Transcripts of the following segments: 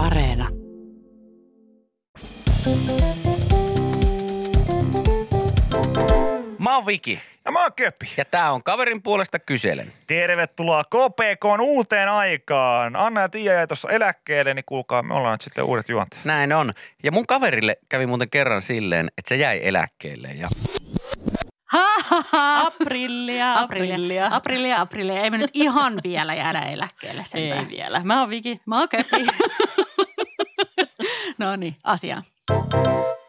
Areena. Mä oon Viki Ja mä oon Köpi. ja tää on kaverin puolesta kyselen. Tervetuloa KPKn uuteen aikaan. Anna ja Tiia jäi tuossa eläkkeelle, niin kuulkaa, me ollaan nyt sitten uudet juontajat. Näin on. Ja mun kaverille kävi muuten kerran silleen, että se jäi eläkkeelle. Ja Aprillia, aprillia. Aprillia, aprillia. Ei me nyt ihan vielä jäädä eläkkeelle sentään. Ei vielä. Mä oon Viki. Mä oon Köpi. no niin, asia.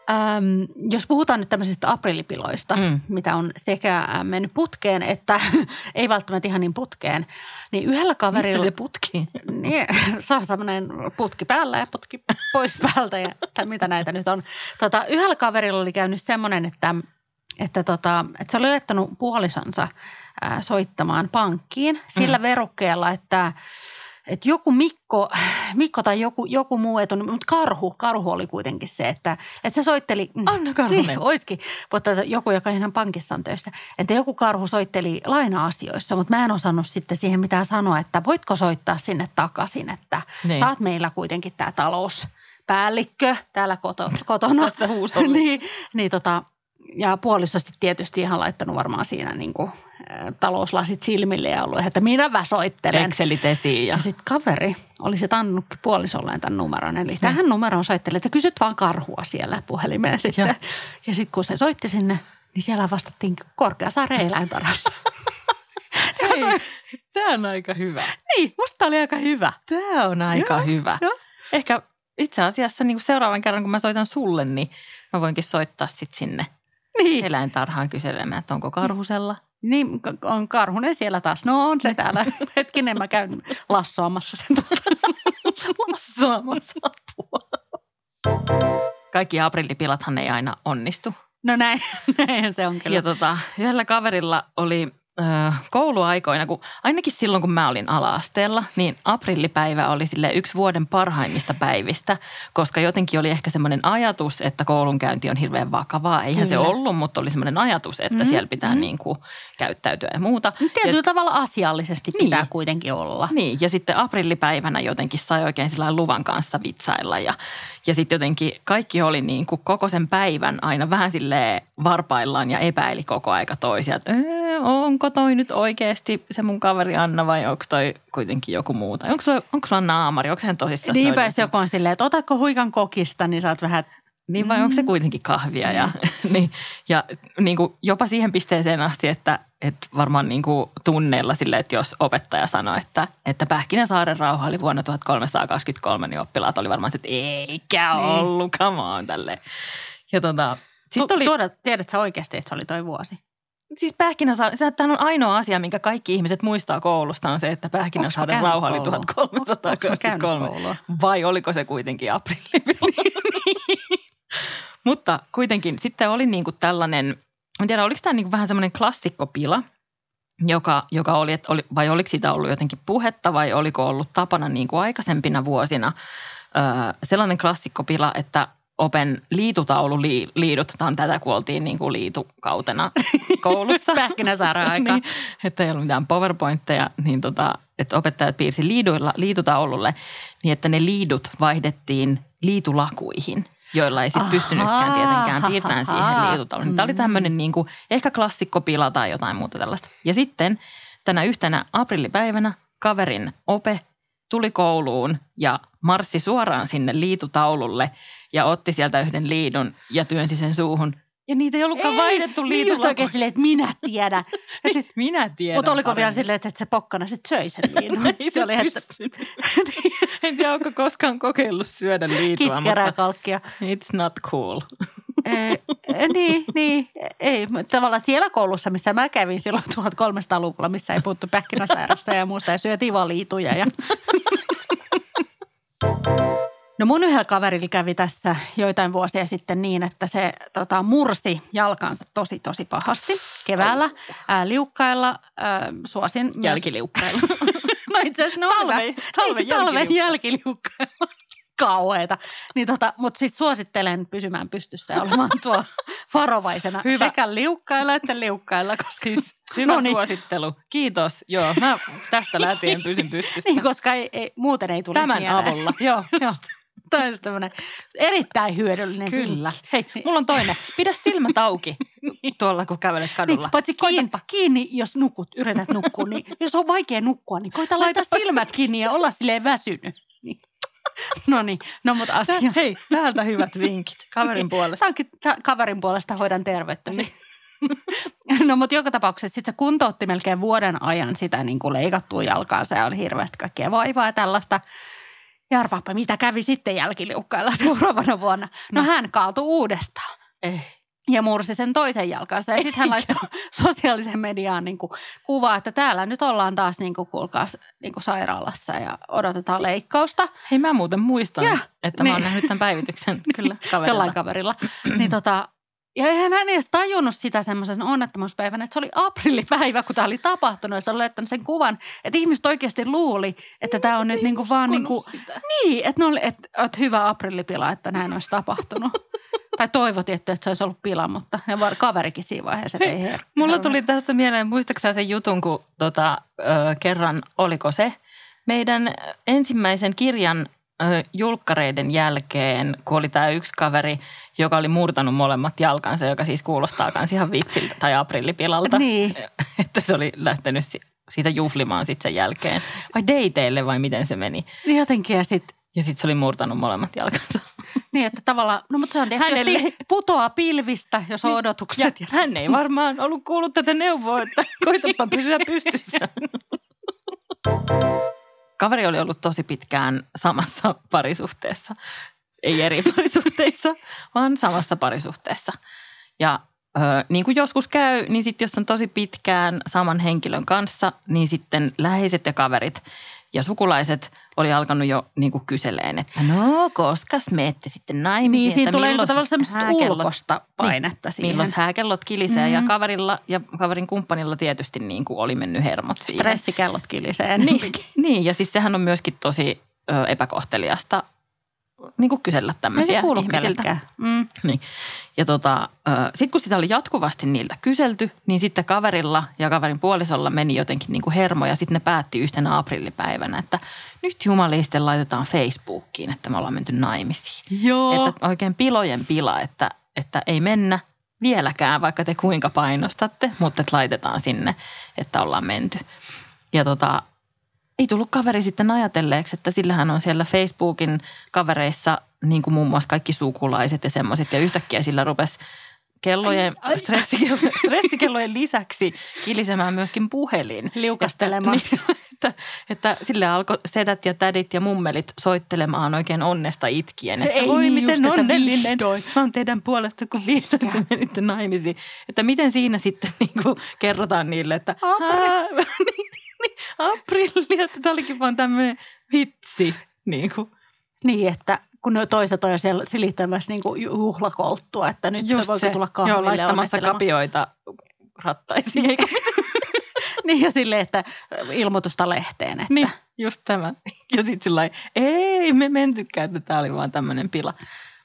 Öm, jos puhutaan nyt tämmöisistä aprillipiloista, mm. Mitä on sekä äh, mennyt putkeen että ei välttämättä ihan niin putkeen, niin yhdellä kaverilla... Missä se putki? Niin, se on semmoinen putki päällä ja putki pois päältä ja tai mitä näitä nyt on. Tota, yhdellä kaverilla oli käynyt semmoinen, että, että, tota, että se oli laittanut puolisonsa ää, soittamaan pankkiin sillä mm. verukkeella, että, että joku Mikko, Mikko tai joku, joku muu etu, mutta karhu, karhu oli kuitenkin se, että, että se soitteli. mm, Anna Karhunen. Niin, olisikin, mutta joku, joka ihan pankissa on töissä. Että joku karhu soitteli laina-asioissa, mutta mä en osannut sitten siihen mitään sanoa, että voitko soittaa sinne takaisin, että Niin. oot meillä kuitenkin tämä talouspäällikkö täällä koto, kotona. Tässä niin, niin tota, ja puoliso sitten tietysti ihan laittanut varmaan siinä niin kuin, talouslasit silmille ja ollut, että minä soittelen. Excelit esiin ja... Ja sitten kaveri oli se annutkin puolisolleen tämän numeron. Eli Niin. tähän numeroon soitteli, että kysyt vaan karhua siellä puhelimeen sitten. Joo. Ja sitten kun se soitti sinne, niin siellä vastattiin Korkeasaaren eläintarhassa. Hei, tää on aika hyvä. niin, musta oli aika hyvä. Tää on aika Joo, hyvä. joo. Ehkä itse asiassa niin kuin seuraavan kerran, kun mä soitan sulle, niin mä voinkin soittaa sit sinne Niin, eläintarhaan kyselemään, että onko karhusella. niin on Karhunen siellä taas. No on se täällä. Hetkinen, mä käyn lassoamassa sen tuolta. Lassoamassa apua. Kaikki aprillipilathan ei aina onnistu. No näin, näin se on kyllä. Ja tota, yhdellä kaverilla oli kouluaikoina, kun ainakin silloin kun mä olin ala-asteella, niin aprillipäivä oli sille yksi vuoden parhaimmista päivistä, koska jotenkin oli ehkä semmoinen ajatus, että koulunkäynti on hirveän vakavaa. Eihän se Kyllä. ollut, mutta oli semmoinen ajatus, että Mm, siellä pitää mm. niin kuin käyttäytyä ja muuta. Tietyllä ja, tavalla asiallisesti Niin. pitää kuitenkin olla. niin, ja sitten aprillipäivänä jotenkin sai oikein sillä luvan kanssa vitsailla ja, ja sitten jotenkin kaikki oli niin kuin koko sen päivän aina vähän sille varpaillaan ja epäili koko aika toisia, että "Ee, onko toi nyt oikeasti se mun kaveri Anna vai onko toi kuitenkin joku muu? Tai onko sulla, onko sulla naamari, onko hän tosissaan? Niinpä jos joku on silleen, että otatko huikan kokista, niin oot vähän, Niin vai onko se kuitenkin kahvia? Ja, niin, ja niin kuin jopa siihen pisteeseen asti, että, että varmaan niin kuin tunneilla sille, että jos opettaja sanoi, että, että Pähkinäsaaren rauha oli vuonna 1323, niin oppilaat oli varmaan se, että eikä Niin. ollut, come on, tälleen. Ja tota, Sitten sitten oli, tuoda, tiedätkö oikeasti, että se oli toi vuosi? Siis Pähkinäsaaren, se on ainoa asia, minkä kaikki ihmiset muistaa koulusta, on se, että Pähkinäsaaren rauha oli käynyt koulua? Onks mä käynyt 1323. koulua? Vai oliko se kuitenkin aprillipilvi? Mutta kuitenkin sitten oli niin kuin tällainen, en tiedä oliko tämä niin kuin vähän semmoinen klassikkopila, joka, joka oli, että oli, vai oliko siitä ollut jotenkin puhetta vai oliko ollut tapana niin kuin aikaisempina vuosina öö, sellainen klassikkopila, että Open liitutaulu lii, liidut, tämä on tätä kun oltiin niin kuin liitukautena koulussa. Pähkinäsaaren aika. niin, että ei ollut mitään powerpointteja, niin tota, että opettajat piirsi liiduilla, liitutaululle niin, että ne liidut vaihdettiin liitulakuihin, joilla ei sitten pystynytkään tietenkään piirtämään siihen ahaa. liitutauluun. Tämä oli tämmöinen niin kuin, ehkä klassikkopila tai jotain muuta tällaista. Ja sitten tänä yhtenä aprillipäivänä kaverin ope tuli kouluun ja marssi suoraan sinne liitutaululle ja otti sieltä yhden liidun ja työnsi sen suuhun. Ja niitä ei ollutkaan vaihdettu niin just oikein silleen, että minä tiedän. Ja sit, Minä tiedän mutta oliko vielä paremmin. silleen, että se pokkana sit söi sen liinun? Ei se oli, että pystynyt. en tiedä, onko koskaan kokeillut syödä liitua, kitkerää mutta kalkkia. it's not cool. Eh, eh, niin, niin, ei. mutta Tavallaan siellä koulussa, missä mä kävin silloin 1300-luvulla, missä ei puhuttu pähkinäsairasta ja muusta ja syötiin vaan liituja. Ja... No mun yhdellä kaverilla kävi tässä joitain vuosia sitten niin, että se tota, mursi jalkansa tosi, tosi pahasti keväällä ää, liukkailla. Ää, suosin myös... Jälkiliukkailla. No itse asiassa ne on Talven- hyvä. talven Niin, talven jälkiliukkailla. Kauheeta. Niin tota, mutta siis suosittelen pysymään pystyssä ja olemaan tuolla varovaisena Hyvä. sekä liukkailla että liukkailla, koska siis, Hyvä no niin, suosittelu. Kiitos. Joo, mä tästä lähtien pysyn pystyssä. niin, koska ei, ei, muuten ei tulisi Tämän mieleen. avulla. Joo, joo. Tämä on semmoinen erittäin hyödyllinen Kyllä. vinkki. Hei, mulla on toinen. Pidä silmät auki tuolla, kun kävelet kadulla. Niin, paitsi kiinni, kiinni, jos nukut, yrität nukkua, niin jos on vaikea nukkua, niin koita laittaa silmät kiinni ja olla silleen väsynyt. Niin. No niin, no mutta asia. Hei, täältä hyvät vinkit kaverin puolesta. Tämä onkin tä- kaverin puolesta hoidan terveyttäsi. no mutta joka tapauksessa sitten se kuntoutti melkein vuoden ajan sitä niin kuin leikattua jalkaansa ja oli hirveästi kaikkea vaivaa ja tällaista. Ja arvaappa, mitä kävi sitten jälkiliukkailla seuraavana vuonna. No, No. hän kaatui uudestaan Ei. ja mursi sen toisen jalkansa. Ja sitten hän laittoi sosiaaliseen mediaan niin kuin kuvaa, että täällä nyt ollaan taas niin kuin, kuulkaas niin kuin sairaalassa ja odotetaan leikkausta Hei, mä muuten muistan, Ja, että mä oon niin. nähnyt tämän päivityksen kyllä kaverilla. jollain kaverilla. niin tota, ja eihän hän edes tajunnut sitä semmoisen onnettomuuspäivänä, että se oli aprillipäivä, kun tämä oli tapahtunut. Ja se oli laittanut sen kuvan, että ihmiset oikeasti luuli, että tämä on nyt niinku vaan niinku, Sitä. niin, että, ne oli, että, että hyvä aprillipila, että näin olisi tapahtunut. tai toivot, että se olisi ollut pila, mutta ja var- kaverikin siinä vaiheessa, että ei her- Mulla tuli tästä mieleen, muistaaksä sen jutun, kun tota, ö, kerran, oliko se meidän ensimmäisen kirjan julkkareiden jälkeen, kun oli tämä yksi kaveri, joka oli murtanut molemmat jalkansa, joka siis kuulostaa myös ihan vitsiltä tai aprillipilalta. Niin. Että se oli lähtenyt si- siitä juhlimaan sitten sen jälkeen. Vai dateille vai miten se meni. Niin jotenkin ja sitten Ja sitten se oli murtanut molemmat jalkansa. niin, että tavallaan, no mutta se on tietysti Hänelle... putoaa pilvistä, jos on odotukset. Ja hän ei varmaan ollut kuullut tätä neuvoa, että koitapa pysyä pystyssä. Kaveri oli ollut tosi pitkään samassa parisuhteessa. Ei eri parisuhteissa, vaan samassa parisuhteessa. Ja ö, niin kuin joskus käy, niin sitten jos on tosi pitkään saman henkilön kanssa, niin sitten läheiset ja kaverit ja sukulaiset oli alkanut jo niin kuin kyseleen, että no koskas menette sitten naimisiin. Niin, siinä tulee niinku milloin tavallaan semmoista ulkosta painetta siihen. Milloin hääkellot kilisee mm. ja kaverilla ja kaverin kumppanilla tietysti niin kuin oli mennyt hermot siihen. Stressikellot kilisee Niin, niin, ja siis sehän on myöskin tosi ö, epäkohteliasta niin kuin kysellä Ei se tämmöisiä ihmisiltä. Mm. Niin. Ja tota, sitten kun sitä oli jatkuvasti niiltä kyselty, niin sitten kaverilla ja kaverin puolisolla meni jotenkin niin kuin hermo ja sitten ne päätti yhtenä aprillipäivänä, että nyt jumaliste laitetaan Facebookiin, että me ollaan menty naimisiin. Joo. Että oikein pilojen pila, että, että ei mennä vieläkään, vaikka te kuinka painostatte, mutta että laitetaan sinne, että ollaan menty. Ja tota, ei tullut kaveri sitten ajatelleeksi, että sillähän on siellä Facebookin kavereissa niin kuin muun muassa kaikki sukulaiset ja semmoiset. Ja yhtäkkiä sillä rupesi kellojen, Ai, ai. Stressikellojen, stressikellojen lisäksi kilisemään myöskin puhelin. Liukastelemaan. Että, niin, että, että sille alkoi sedät ja tädit ja mummelit soittelemaan oikein onnesta itkien. Että Ei voi niin miten just, onnellinen vihdoin. mä oon teidän puolesta, kun vihdoin te menitte naimisiin. Että miten siinä sitten niin kuin kerrotaan niille, että Apri- "Aa, niin, niin, aprilli, että tämä olikin vaan tämmöinen vitsi. Niin kuin. Niin, että kun ne toiset on jo siellä silittämässä niin kuin juhlakolttua, että nyt Just voiko se, tulla joo, kahville laittamassa onnettelemaan. kapioita rattaisiin. Eikö? Niin ja silleen, että ilmoitusta lehteen, että Niin, just tämä. Ja sitten sillä ei me mentykään, että tämä oli vaan tämmöinen pila.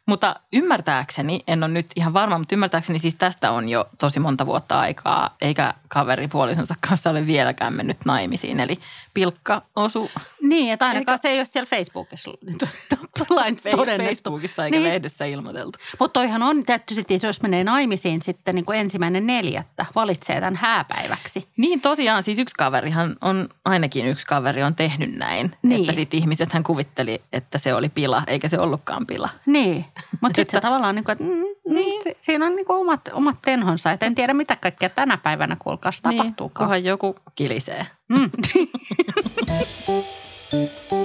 Mutta ymmärtääkseni, en ole nyt ihan varma, mutta ymmärtääkseni siis tästä on jo tosi monta vuotta aikaa, eikä kaveri puolisonsa kanssa ole vieläkään mennyt naimisiin. Eli pilkka osu Niin, että ainakaan se ei ole siellä Facebookissa lain todennettu. Facebookissa eikä Niin. niin. lehdessä ilmoiteltu. Mutta toihan on tietysti, jos menee naimisiin sitten niin kuin ensimmäinen neljättä, valitsee tämän hääpäiväksi. Niin tosiaan, siis yksi kaverihan on, ainakin yksi kaveri on tehnyt näin. Niin. Että sitten ihmiset hän kuvitteli, että se oli pila, eikä se ollutkaan pila. Niin, mutta sitten Että- tavallaan, niin kuin, että mm, niin. si- siinä on niin kuin omat, omat tenhonsa. Et en tiedä, mitä kaikkea tänä päivänä kuulkaas Niin, tapahtuukaan. kunhan joku kilisee. Mm.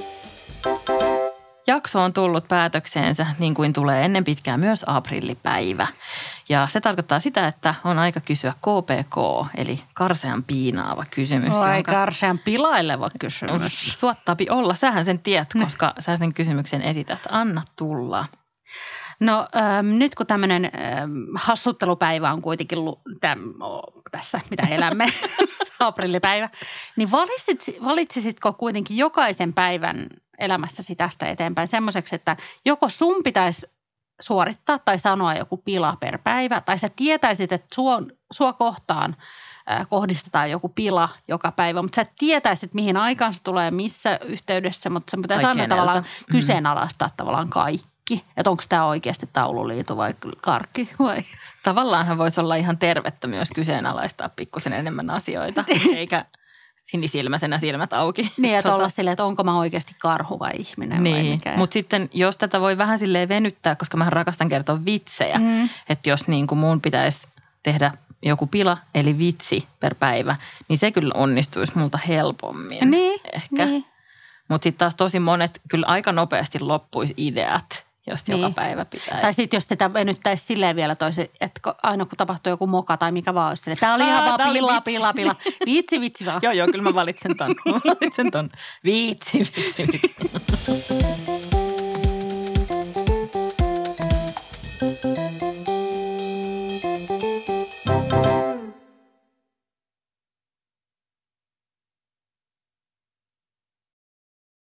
Jakso on tullut päätökseensä niin kuin tulee ennen pitkään myös aprillipäivä. Ja se tarkoittaa sitä, että on aika kysyä KPK, eli karsean piinaava kysymys. Oi jonka- karsean pilaileva kysymys. Suottaapi olla. Sähän sen tiedät, koska sä sen kysymyksen esität. Anna tulla. No ähm, nyt kun tämmöinen ähm, hassuttelupäivä on kuitenkin lu- täm, oh, tässä, mitä elämme, aprillipäivä, niin valitsit, valitsisitko kuitenkin jokaisen päivän elämässäsi tästä eteenpäin semmoiseksi, että joko sun pitäisi suorittaa tai sanoa joku pila per päivä, tai sä tietäisit, että sua, sua kohtaan kohdistetaan joku pila joka päivä, mutta sä et tietäisi, että mihin aikaan se tulee, missä yhteydessä, mutta sen pitäisi aina tavallaan Mm. kyseenalaistaa tavallaan kaikki. Että onko tämä oikeasti taululiitu vai karkki vai Tavallaanhan voisi olla ihan tervettä myös kyseenalaistaa pikkusen enemmän asioita, eikä sinisilmäisenä silmät auki. Niin, että Tota, olla silleen, että onko mä oikeasti karhu vai ihminen vai Niin, mikä. mutta sitten jos tätä voi vähän silleen venyttää, koska mä rakastan kertoa vitsejä, Mm. että jos niin kuin mun pitäisi tehdä joku pila, eli vitsi per päivä, niin se kyllä onnistuisi multa helpommin Niin, ehkä. niin. Mutta sitten taas tosi monet, kyllä aika nopeasti loppuisi ideat, niin. jos niin. joka päivä pitää. Tai sitten jos tätä venyttäisi silleen vielä toisen, että aina kun tapahtuu joku moka tai mikä vaan olisi silleen, tämä oli ihan vaan pila, pila, pila, Vitsi, vitsi vaan. joo, joo, kyllä mä valitsen ton. valitsen ton. Vitsi, vitsi, vitsi. vitsi.